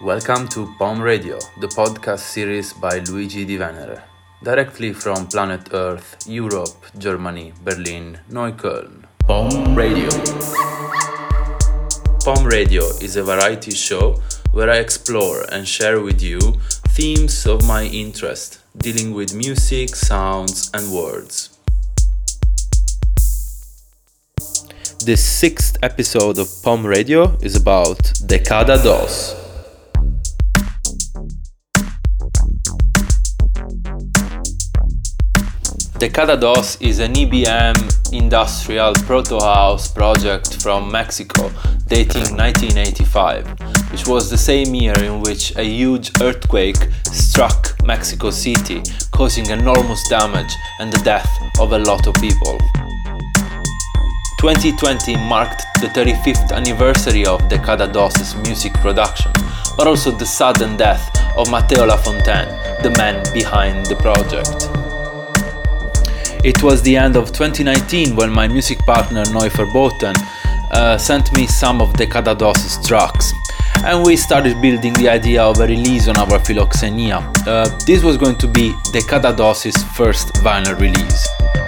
Welcome to POM Radio, the podcast series by Luigi Di Venere, directly from planet Earth, Europe, Germany, Berlin, Neukölln. POM Radio. POM Radio is a variety show where I explore and share with you themes of my interest, dealing with music, sounds, and words. This sixth episode of POM Radio is about Decada Dos. Decada Dos is an EBM industrial proto house project from Mexico dating 1985, which was the same year in which a huge earthquake struck Mexico City, causing enormous damage and the death of a lot of people. 2020 marked the 35th anniversary of Decada Dos' music production, but also the sudden death of Matteo Lafontaine, the man behind the project. It was the end of 2019 when my music partner Neufer Boten uh, sent me some of Decada Dos' tracks. And we started building the idea of a release on our Philoxenia. Uh, this was going to be Decada Dos' first vinyl release.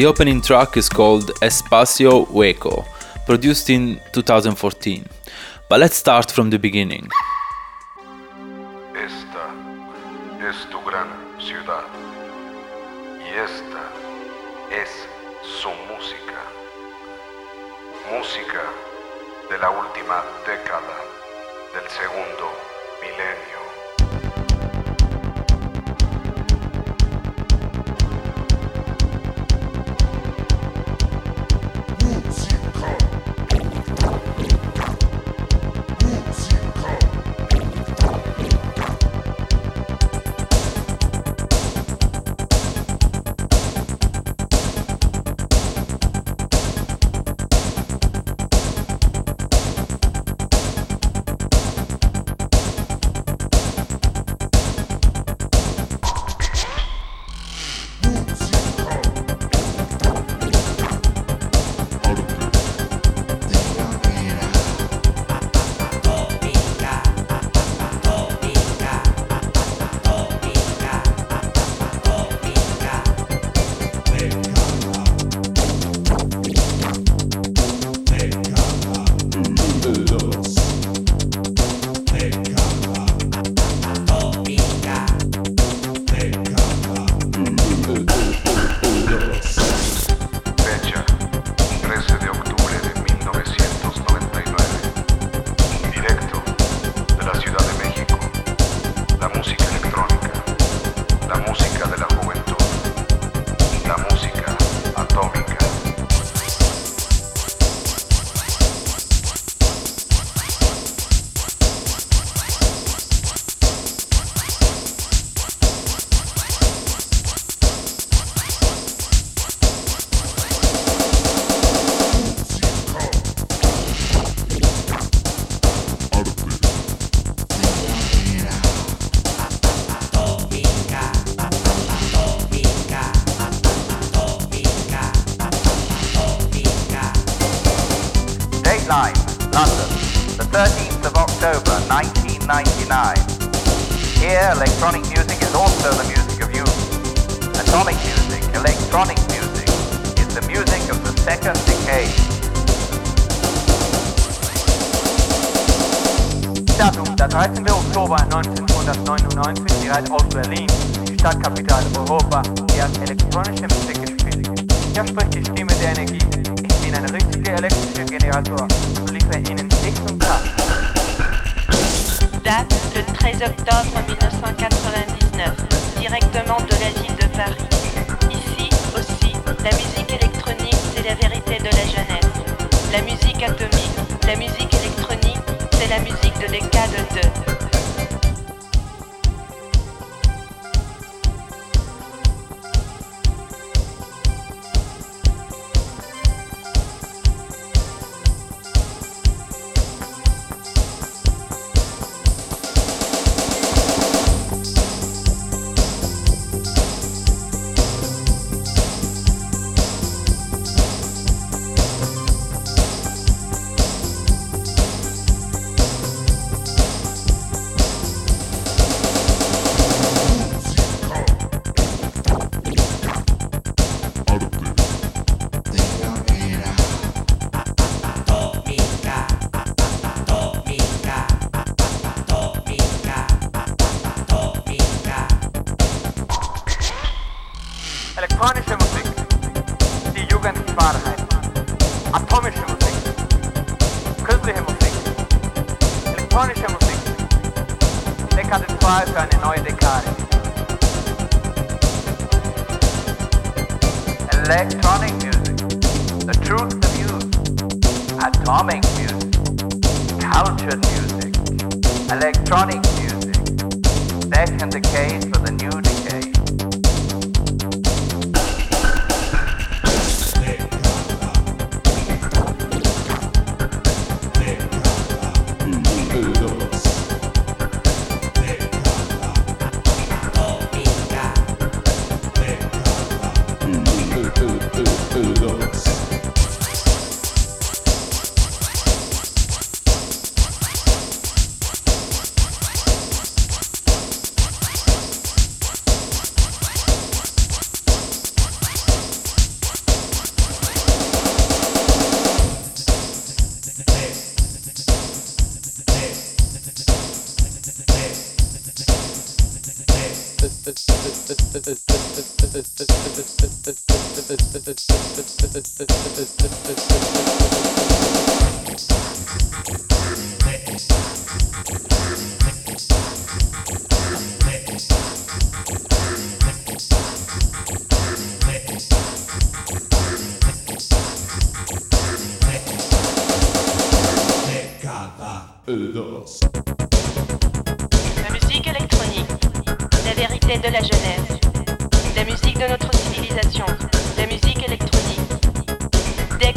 The opening track is called Espacio Hueco, produced in 2014. But let's start from the beginning.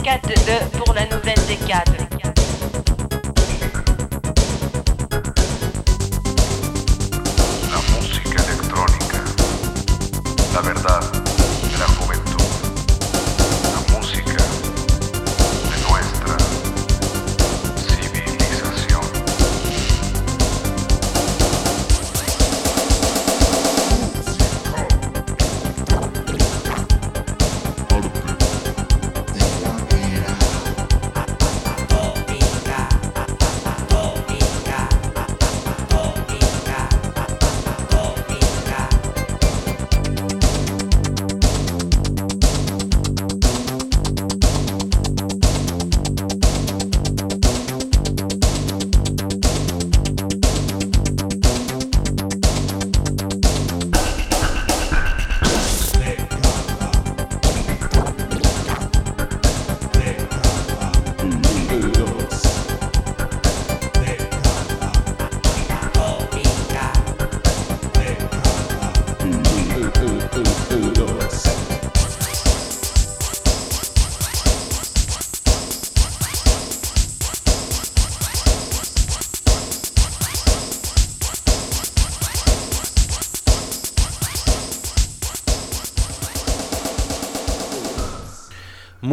4-2 pour la nouvelle D4.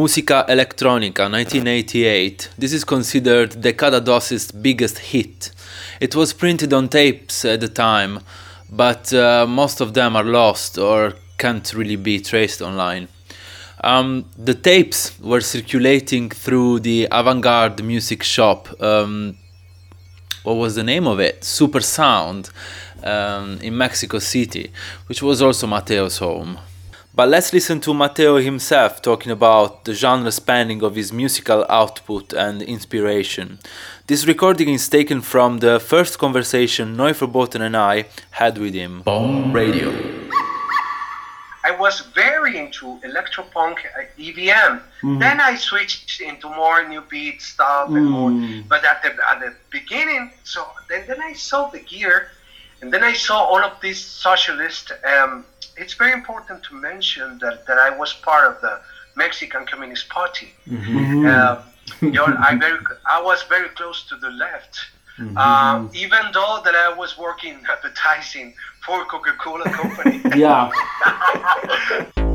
Musica Electronica 1988. This is considered Decada Dos's biggest hit. It was printed on tapes at the time, but uh, most of them are lost or can't really be traced online. Um, the tapes were circulating through the avant garde music shop. Um, what was the name of it? Super Sound um, in Mexico City, which was also Mateo's home. But let's listen to Matteo himself talking about the genre spanning of his musical output and inspiration. This recording is taken from the first conversation Noy Verboten and I had with him. POM Radio. I was very into electropunk, uh, EBM. Then I switched into more new beat stuff and more. But at the at the beginning, so then then I saw the gear, and then I saw all of these socialist. Um, it's very important to mention that, that I was part of the Mexican Communist Party. Um, you know, I very I was very close to the left. Um, even though that I was working advertising for Coca-Cola company. Yeah.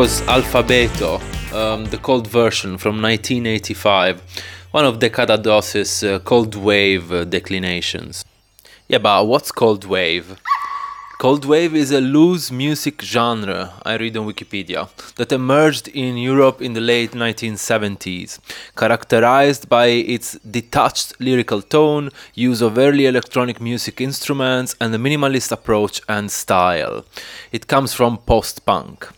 was Alfabeto, um, the cold version from 1985, one of Decada Dos's uh, cold wave uh, declinations. Yeah, but what's cold wave? Cold wave is a loose music genre, I read on Wikipedia, that emerged in Europe in the late 1970s, characterized by its detached lyrical tone, use of early electronic music instruments, and a minimalist approach and style. It comes from post punk.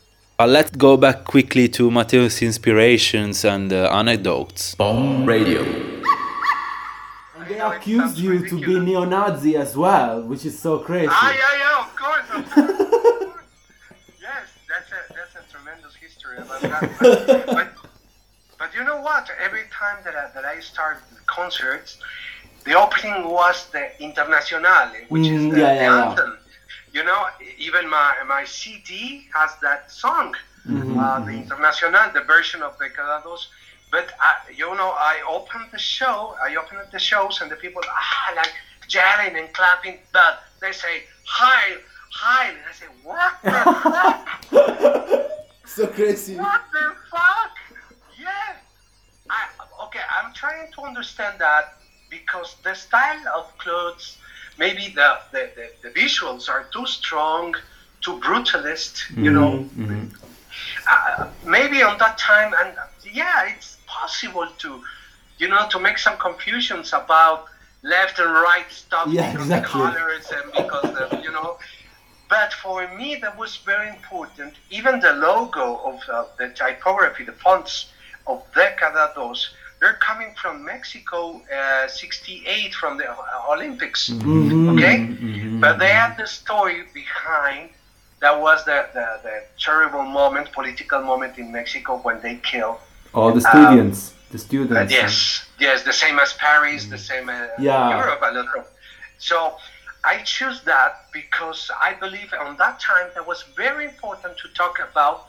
Uh, let's go back quickly to Matteo's inspirations and uh, anecdotes. POM Radio. And they accused you to be neo-Nazi as well, which is so crazy. Ah, yeah, yeah, of course, of course. yes, that's a that's a tremendous history about that. But, but you know what? Every time that I, that I start concerts, the opening was the Internazionale, which Mm, is the, yeah, the yeah, yeah. You know, even my my CD has that song, Mm-hmm, uh, the International, the version of the Calados. But I, you know, I opened the show. I opened the shows, and the people ah like yelling and clapping. But they say hi, hi, and I say what the fuck? so crazy. What the fuck? Yeah. I, okay, I'm trying to understand that because the style of clothes, maybe the, the, the, the visuals are too strong, too brutalist, you know. Uh, maybe on that time, and yeah, it's possible to, you know, to make some confusions about left and right stuff Yeah, because exactly. the colors and because the, you know. But for me, that was very important. Even the logo of uh, the typography, the fonts of Decada Dos, they're coming from Mexico, uh, 68 from the uh, Olympics. Okay? But they had the story behind that was the, the, the terrible moment, political moment in Mexico when they killed. All the students. the students. Uh, yes, yes, the same as Paris, the same as Yeah. Europe, a lot of. So I choose that because I believe on that time that was very important to talk about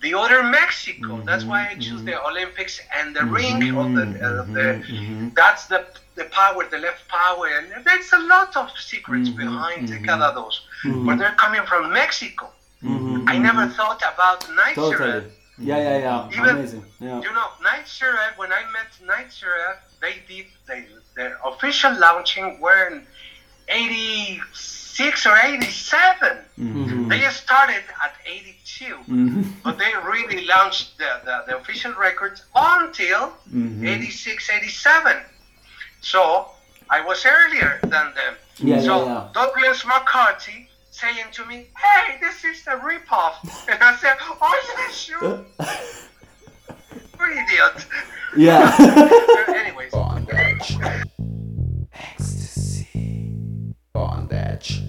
the other Mexico. Mm-hmm, that's why I mm-hmm. choose the Olympics and the mm-hmm, ring of the, uh, the that's the the power, the left power, and there's a lot of secrets behind the Calados, but they're coming from Mexico. I never thought about Night Totally. Sheriff. Yeah, yeah, yeah. Even- Amazing. Yeah. You know, Nitzer Ebb, when I met Nitzer Ebb, they did they, their official launching were in 86 or 87. Mm-hmm. They started at 82, but they really launched the, the, the official records until Mm-hmm. 86, 87. So I was earlier than them. Yeah, so yeah, yeah. Douglas McCarthy saying to me, hey, this is a ripoff. And I said, oh, yeah, sure. You're an idiot. Yeah. Anyways. Bondage. Ecstasy. Bondage.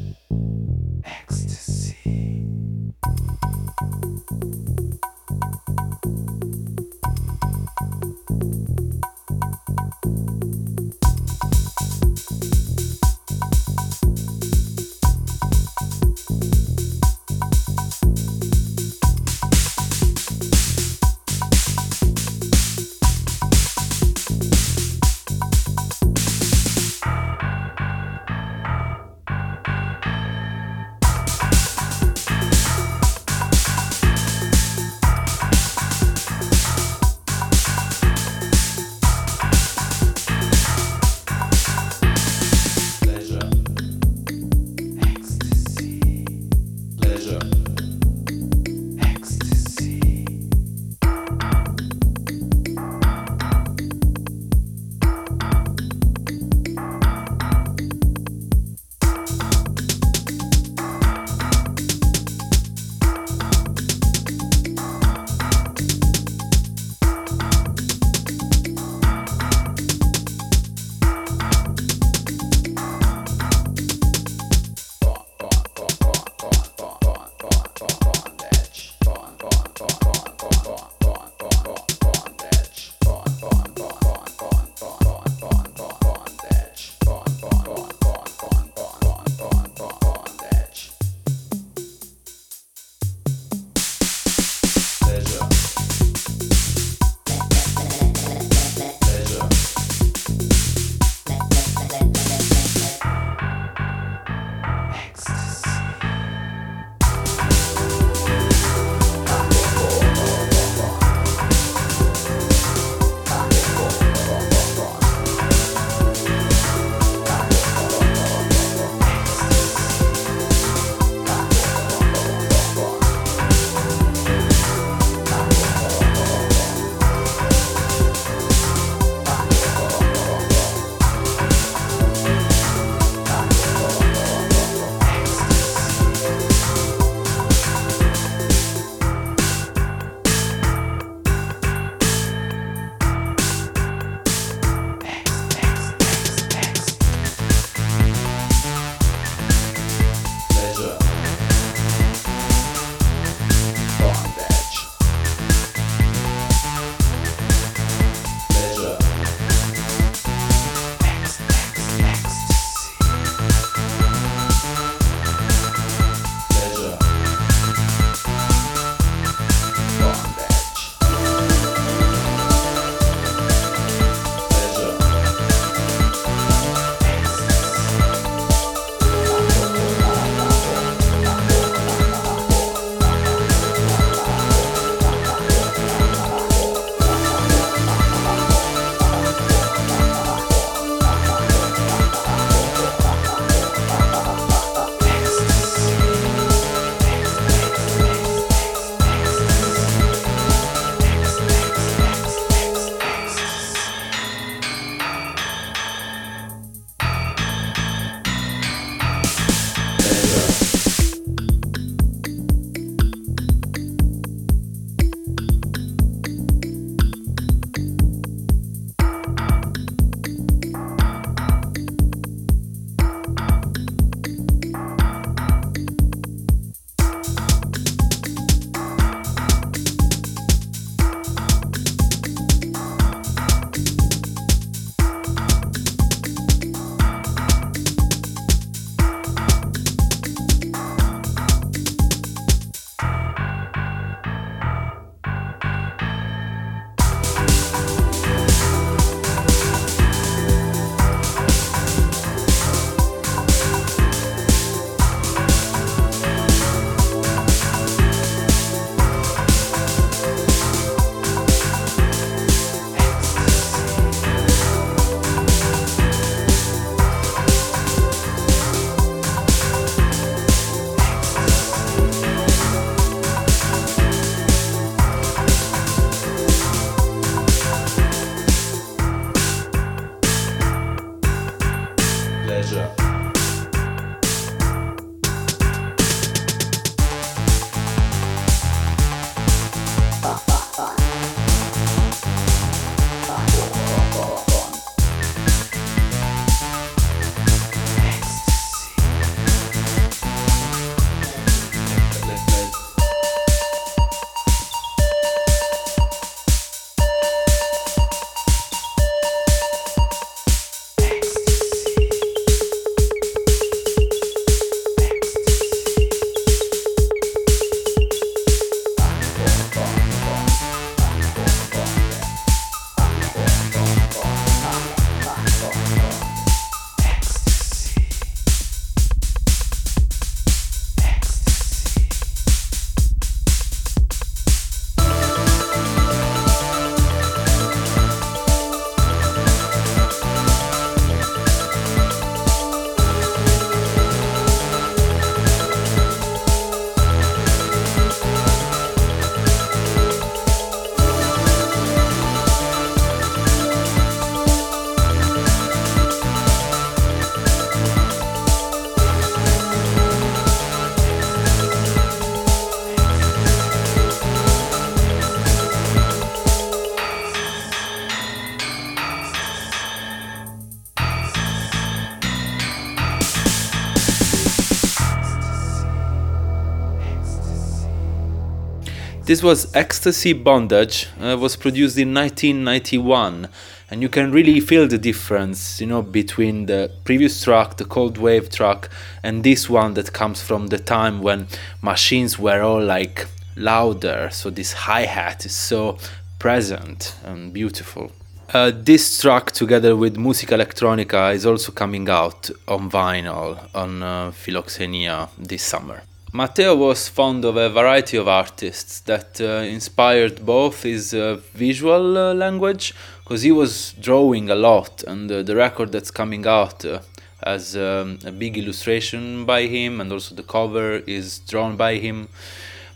This was Ecstasy Bondage, uh, was produced in 1991, and you can really feel the difference, you know, between the previous track, the Cold Wave track, and this one that comes from the time when machines were all like louder, so this hi hat is so present and beautiful. Uh, this track, together with Musica Electronica, is also coming out on vinyl on uh, Philoxenia this summer. Matteo was fond of a variety of artists that uh, inspired both his uh, visual uh, language, because he was drawing a lot, and uh, the record that's coming out uh, has um, a big illustration by him, and also the cover is drawn by him.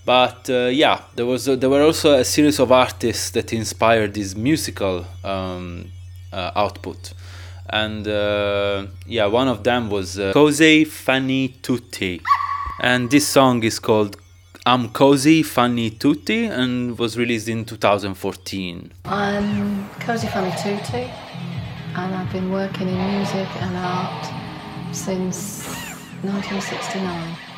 But uh, yeah, there was there were also a series of artists that inspired his musical um, output, and yeah, one of them was uh, Cosey Fanni Tutti and this song is called I'm Cosey Fanni Tutti and was released in 2014. I'm Cosey Fanni Tutti and I've been working in music and art since 1969.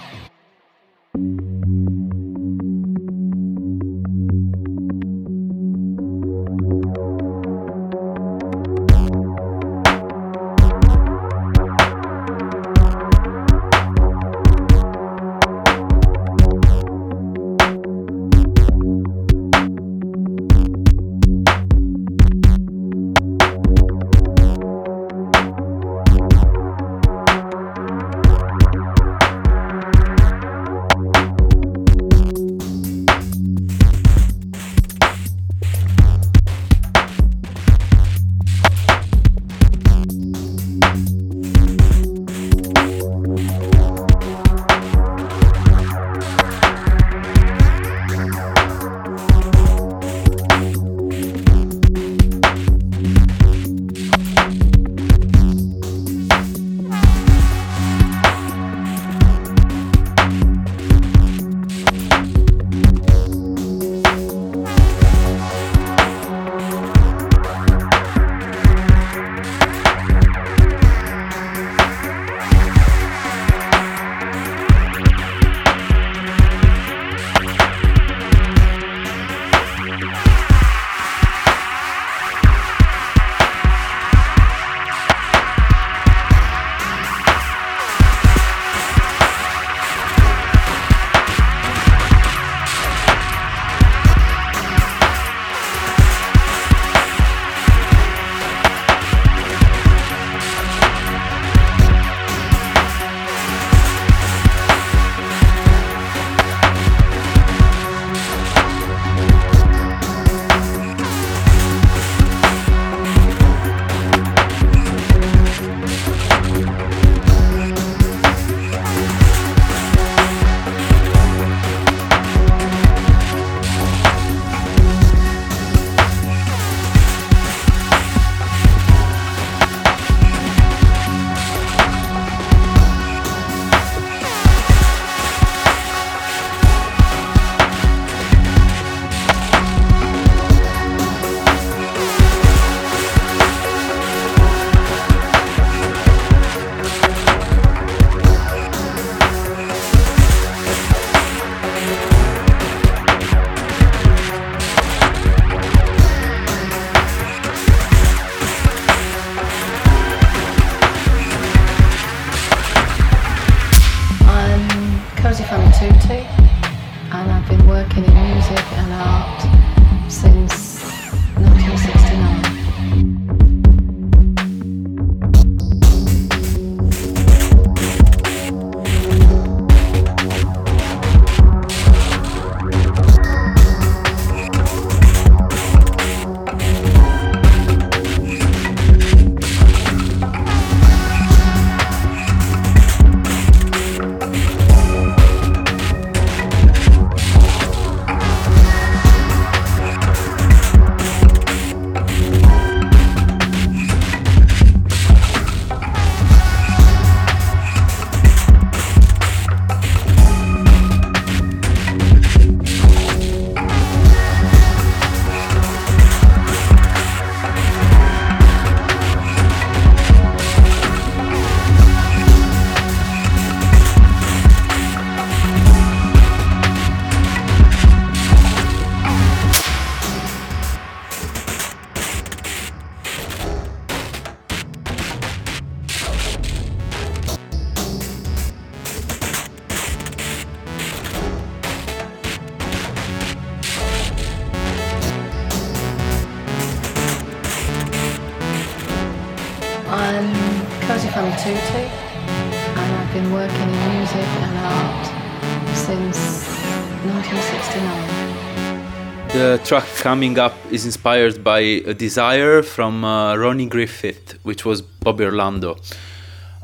The track coming up is inspired by a desire from uh, Roni Griffith, which was Bobby Orlando.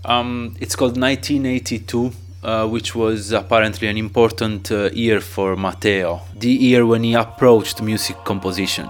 Um, it's called 1982, uh, which was apparently an important uh, year for Matteo, the year when he approached music composition.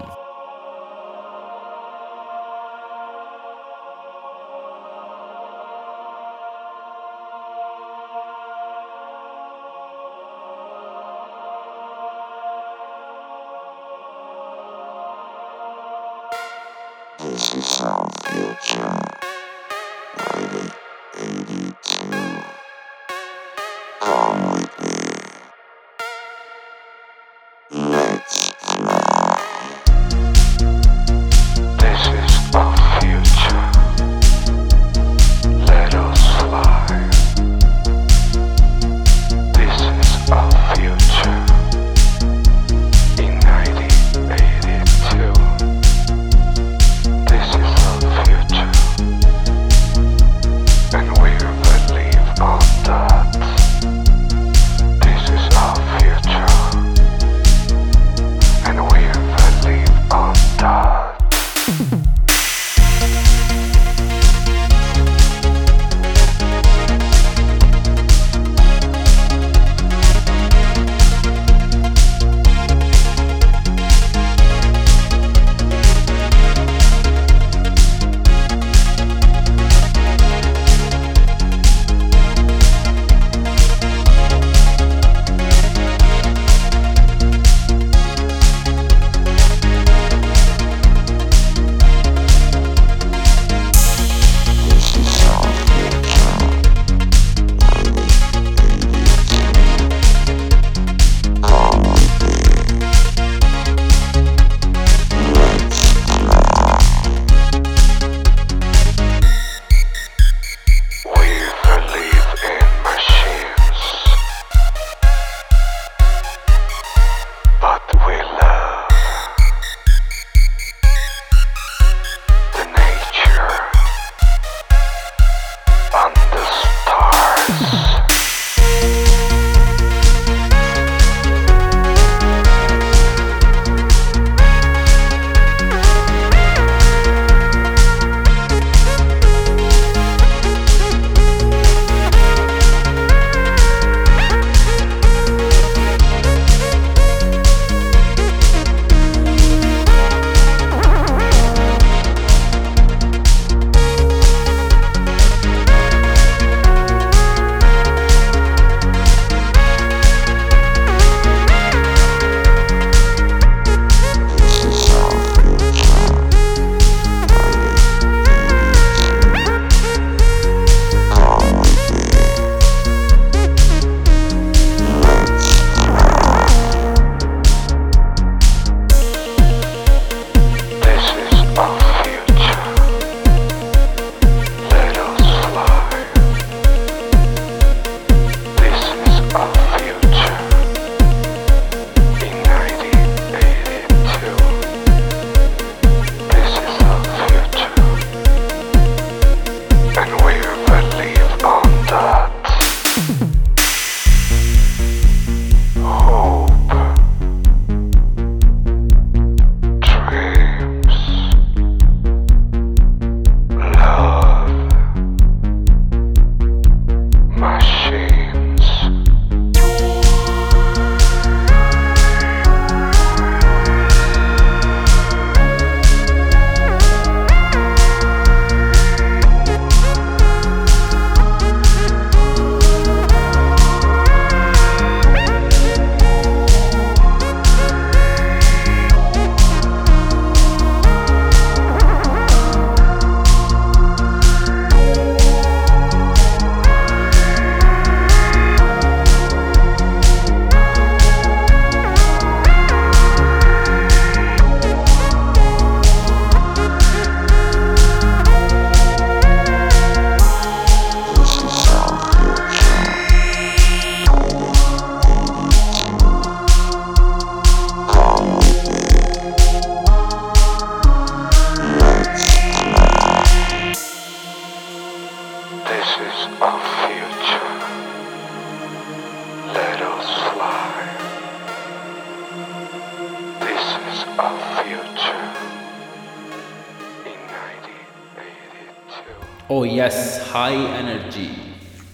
Yes, high energy.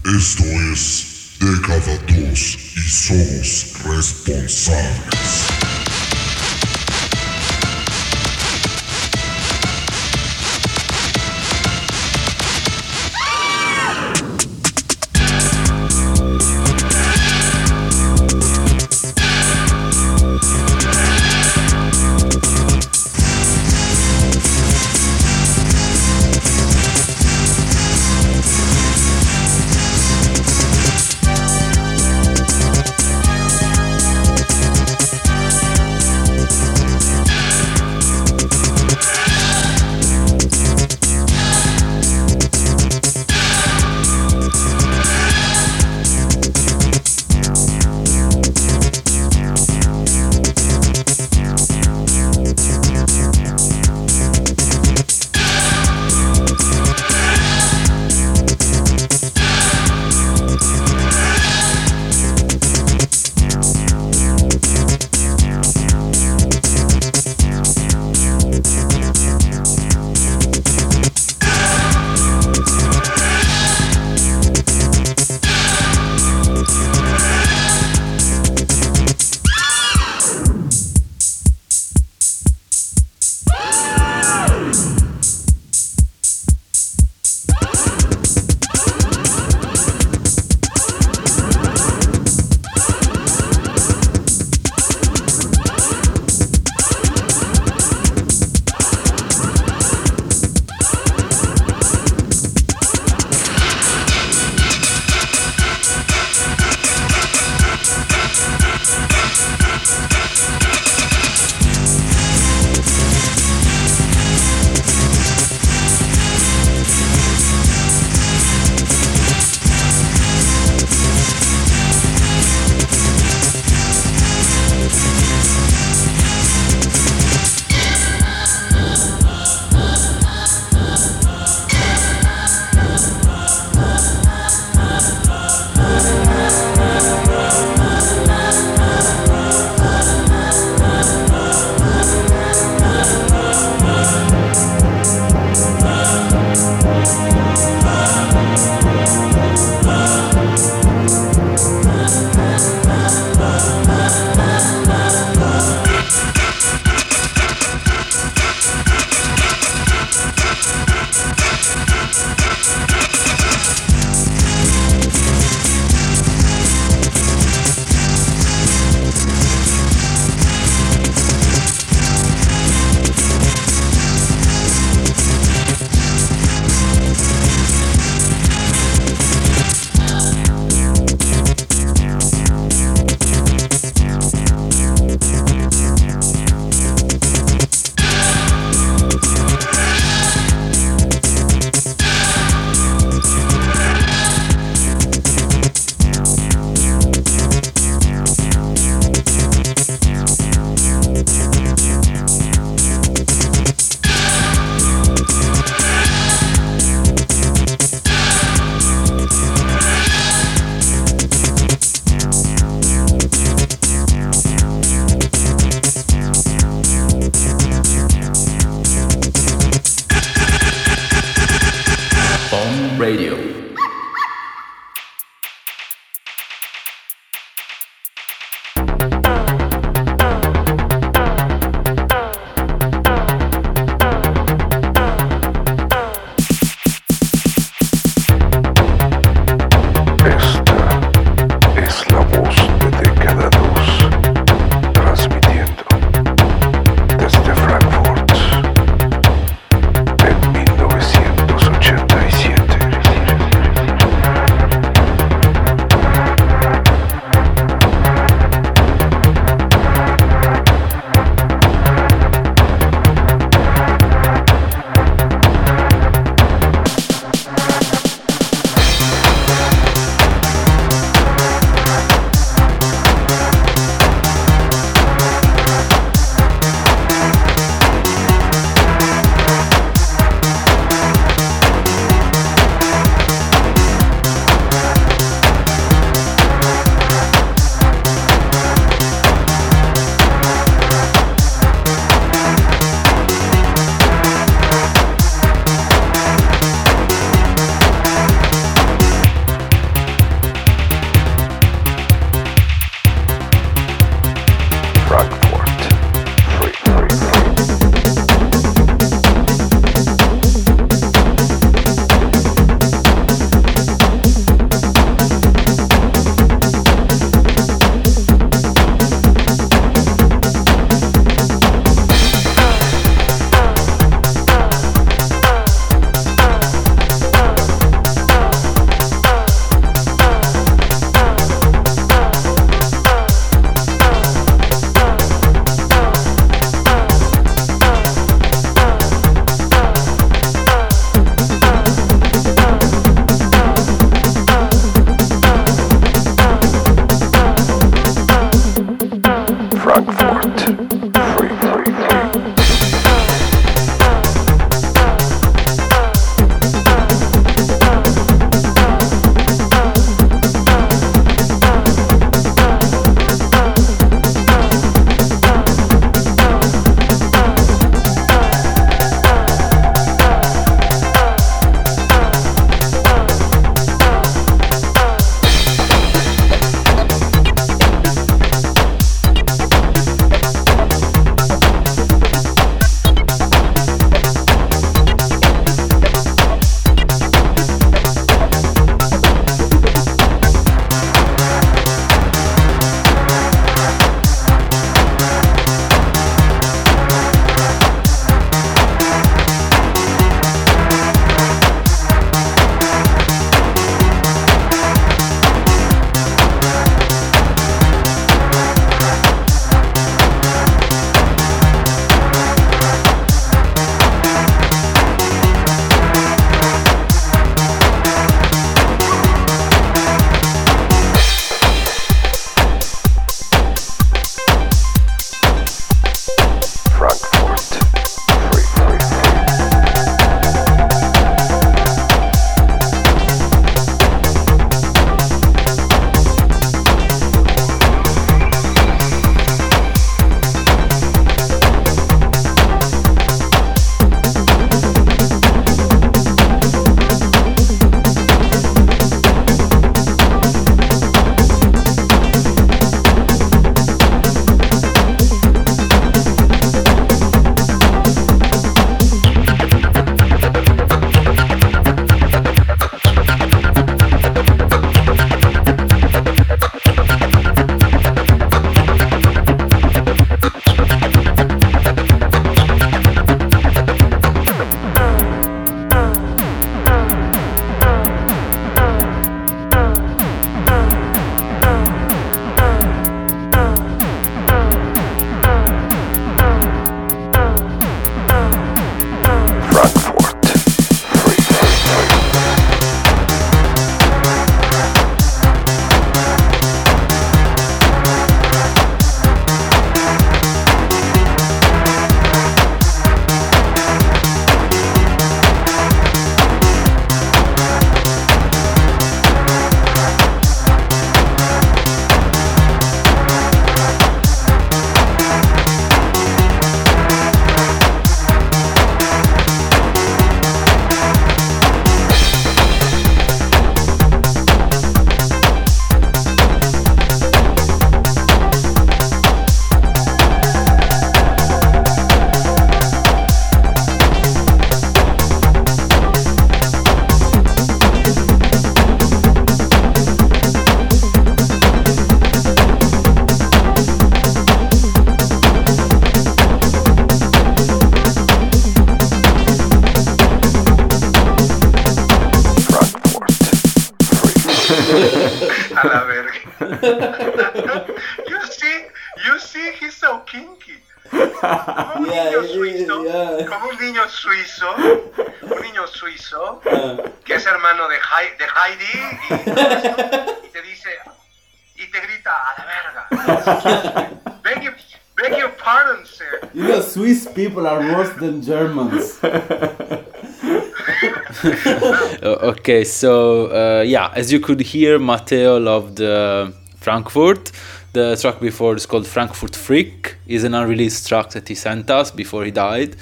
Esto es Década 2 y somos responsables. Than Germans. okay, so uh, yeah, as you could hear, Matteo loved uh, Frankfurt. The track before is called Frankfurt Freak. is an unreleased track that he sent us before he died.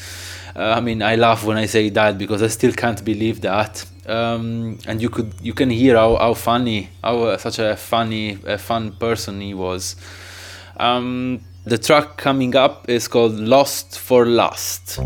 Uh, I mean, I laugh when I say he died because I still can't believe that. Um, and you could you can hear how, how funny, how uh, such a funny, a fun person he was. Um, the track coming up is called Lost for Lust.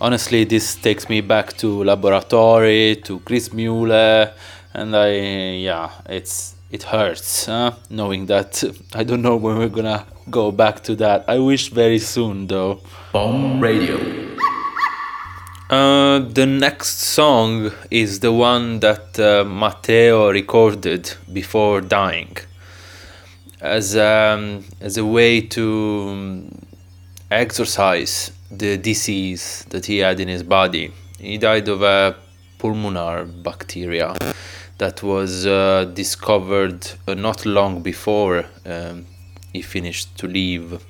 Honestly, this takes me back to laboratory, to Chris Mueller, and I, yeah, it's it hurts huh? knowing that I don't know when we're gonna go back to that. I wish very soon though. POM Radio. Uh, the next song is the one that uh, Matteo recorded before dying, as um, as a way to um, exorcise the disease that he had in his body. He died of a pulmonary bacteria that was uh, discovered uh, not long before um, he finished to live.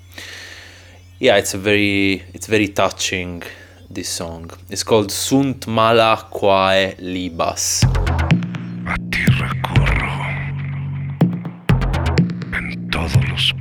Yeah, it's a very it's very touching. This song. It's called Sunt mala quae libas. A en todos los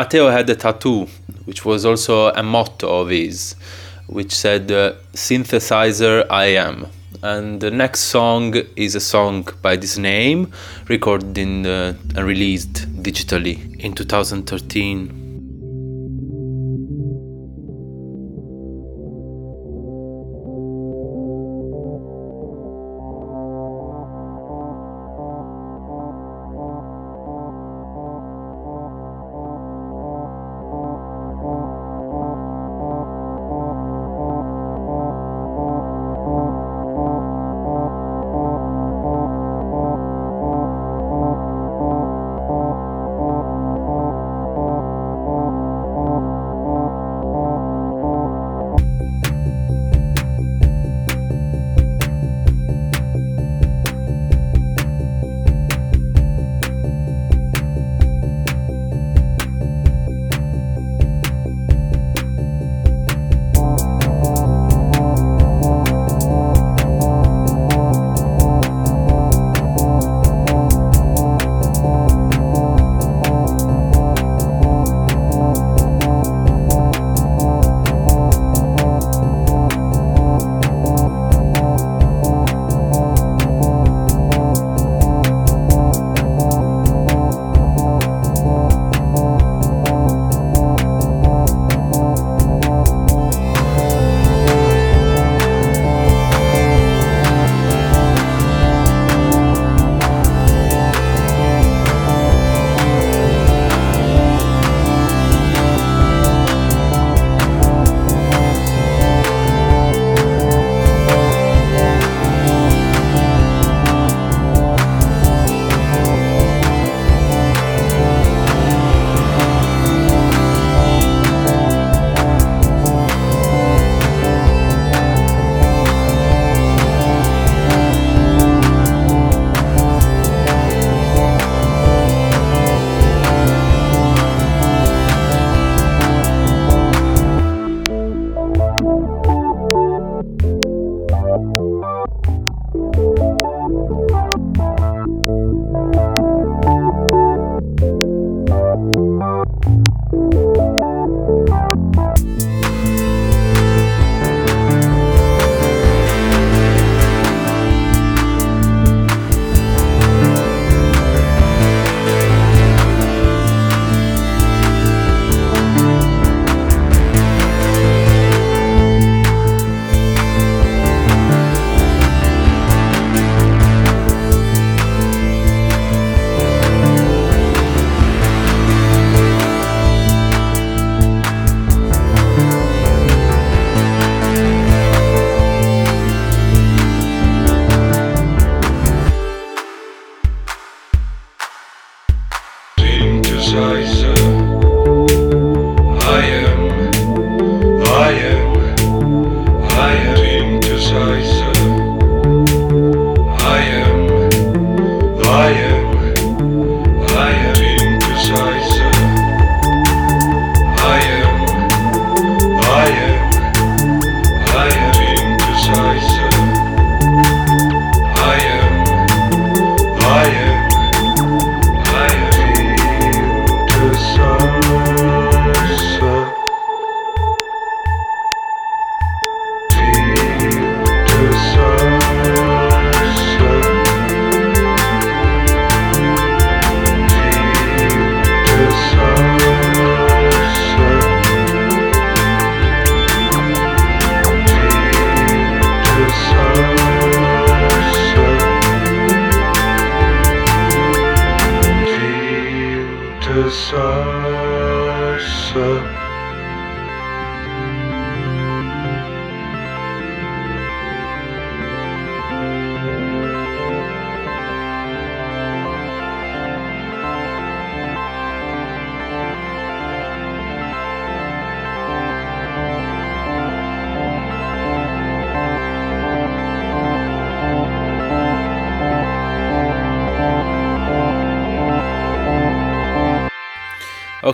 Matteo had a tattoo, which was also a motto of his, which said, uh, Synthesizer I am. And the next song is a song by this name, recorded in, uh, and released digitally in 2013.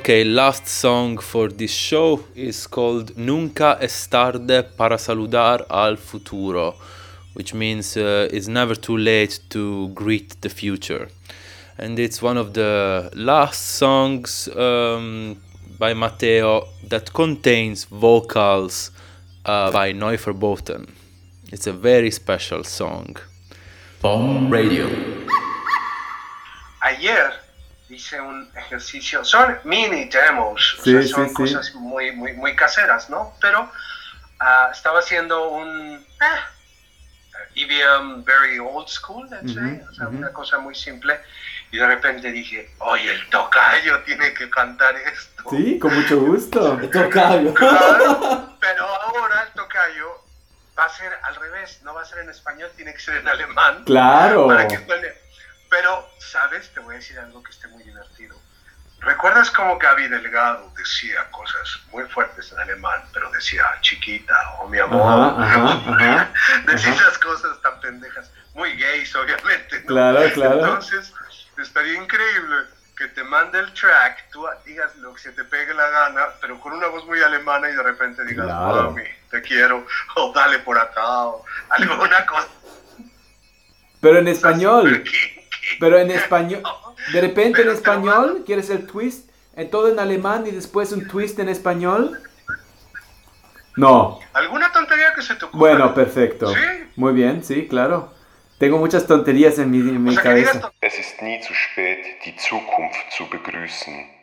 Okay, last song for this show is called Nunca es tarde para saludar al futuro, which means uh, it's never too late to greet the future. and it's one of the last songs um, by Matteo that contains vocals uh, by Neuverboten. It's a very special song. POM Radio. Ayer hice un ejercicio, son mini demos, o Sí, sea, sí, son sí. cosas muy, muy, muy caseras, ¿no? Pero ah, estaba haciendo un eh, EBM very old school, let's say, Ujú, o sea, ujú. una cosa muy simple, y de repente dije, oye, el tocayo tiene que cantar esto. Sí, con mucho gusto. Tocayo. Claro, pero ahora el tocayo va a ser al revés, no va a ser en español, tiene que ser en alemán. Claro. Para que suene. Pero, ¿sabes? Te voy a decir algo que esté muy divertido. ¿Recuerdas cómo Gaby Delgado decía cosas muy fuertes en alemán, pero decía chiquita o mi amor? Ajá, ajá, decía ajá. esas cosas tan pendejas, muy gays, obviamente. ¿no? Claro, claro. Entonces, estaría increíble que te mande el track, tú digas lo que se te pegue la gana, pero con una voz muy alemana y de repente digas, Claro. mami, te quiero, o dale por acá, o alguna cosa. Pero en español. Pero en español. De repente en español, ¿quieres el twist? En todo en alemán y después un twist en español. No. ¿Alguna tontería que se te ocurra? Bueno, perfecto. Sí. Muy bien, sí, claro. Tengo muchas tonterías en mi, en mi cabeza. Es ist nie zu spät, die Zukunft zu begrüßen.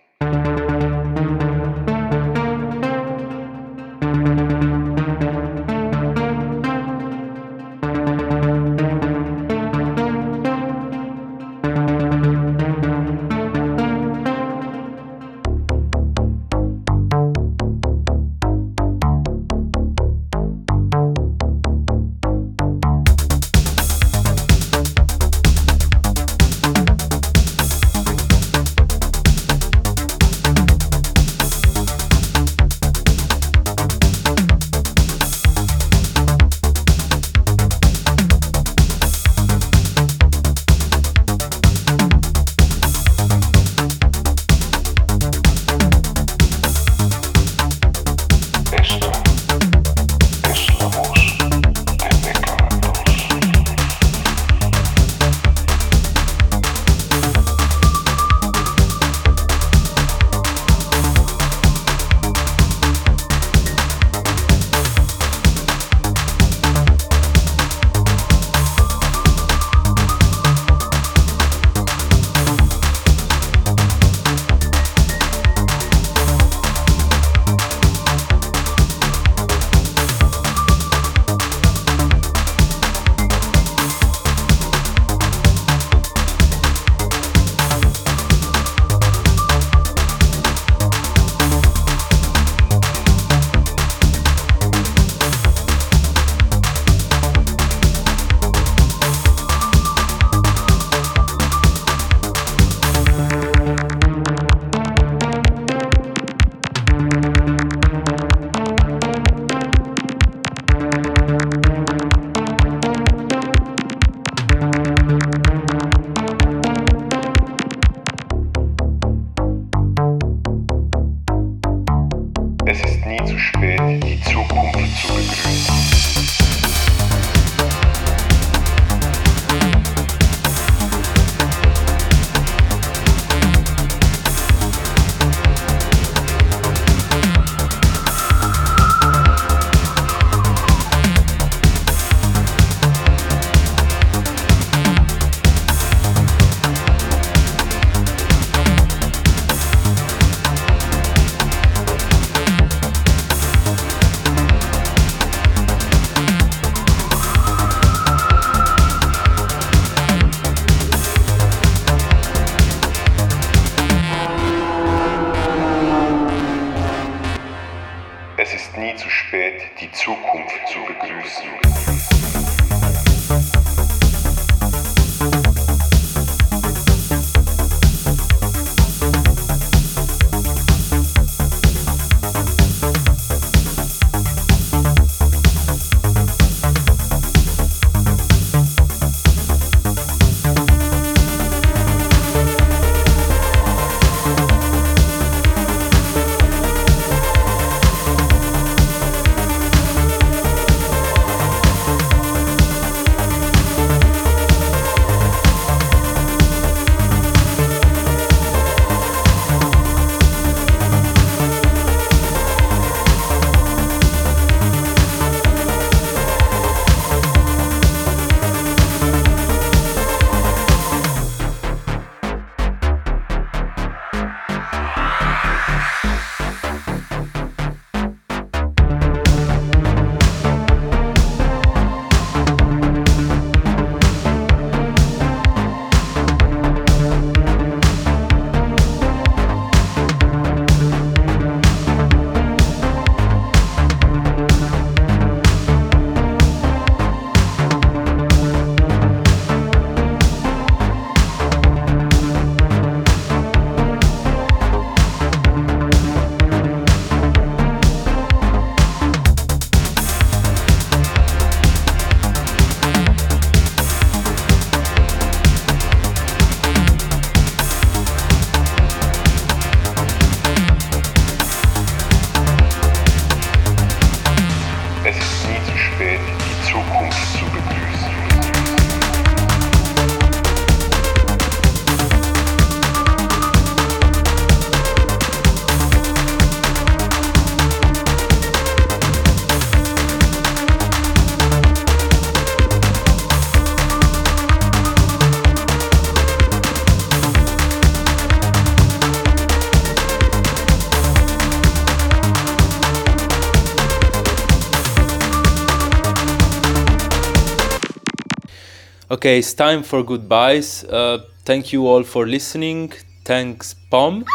Okay, it's time for goodbyes. Uh, thank you all for listening. Thanks, Pom.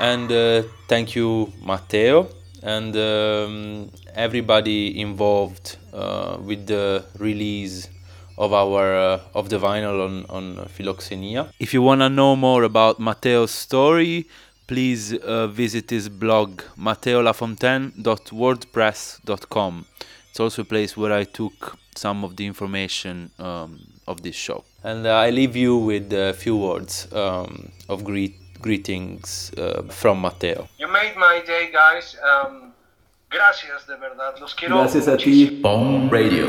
And uh, thank you, Matteo. And um, everybody involved uh, with the release of our uh, of the vinyl on on Philoxenia. If you want to know more about Matteo's story, please uh, visit his blog matteolafontaine.wordpress.com. It's also a place where I took some of the information um, of this show. And uh, I leave you with a few words um, of greet greetings uh, from Matteo. You made my day, guys. Um, gracias de verdad. Los quiero Gracias a ti. POM Radio.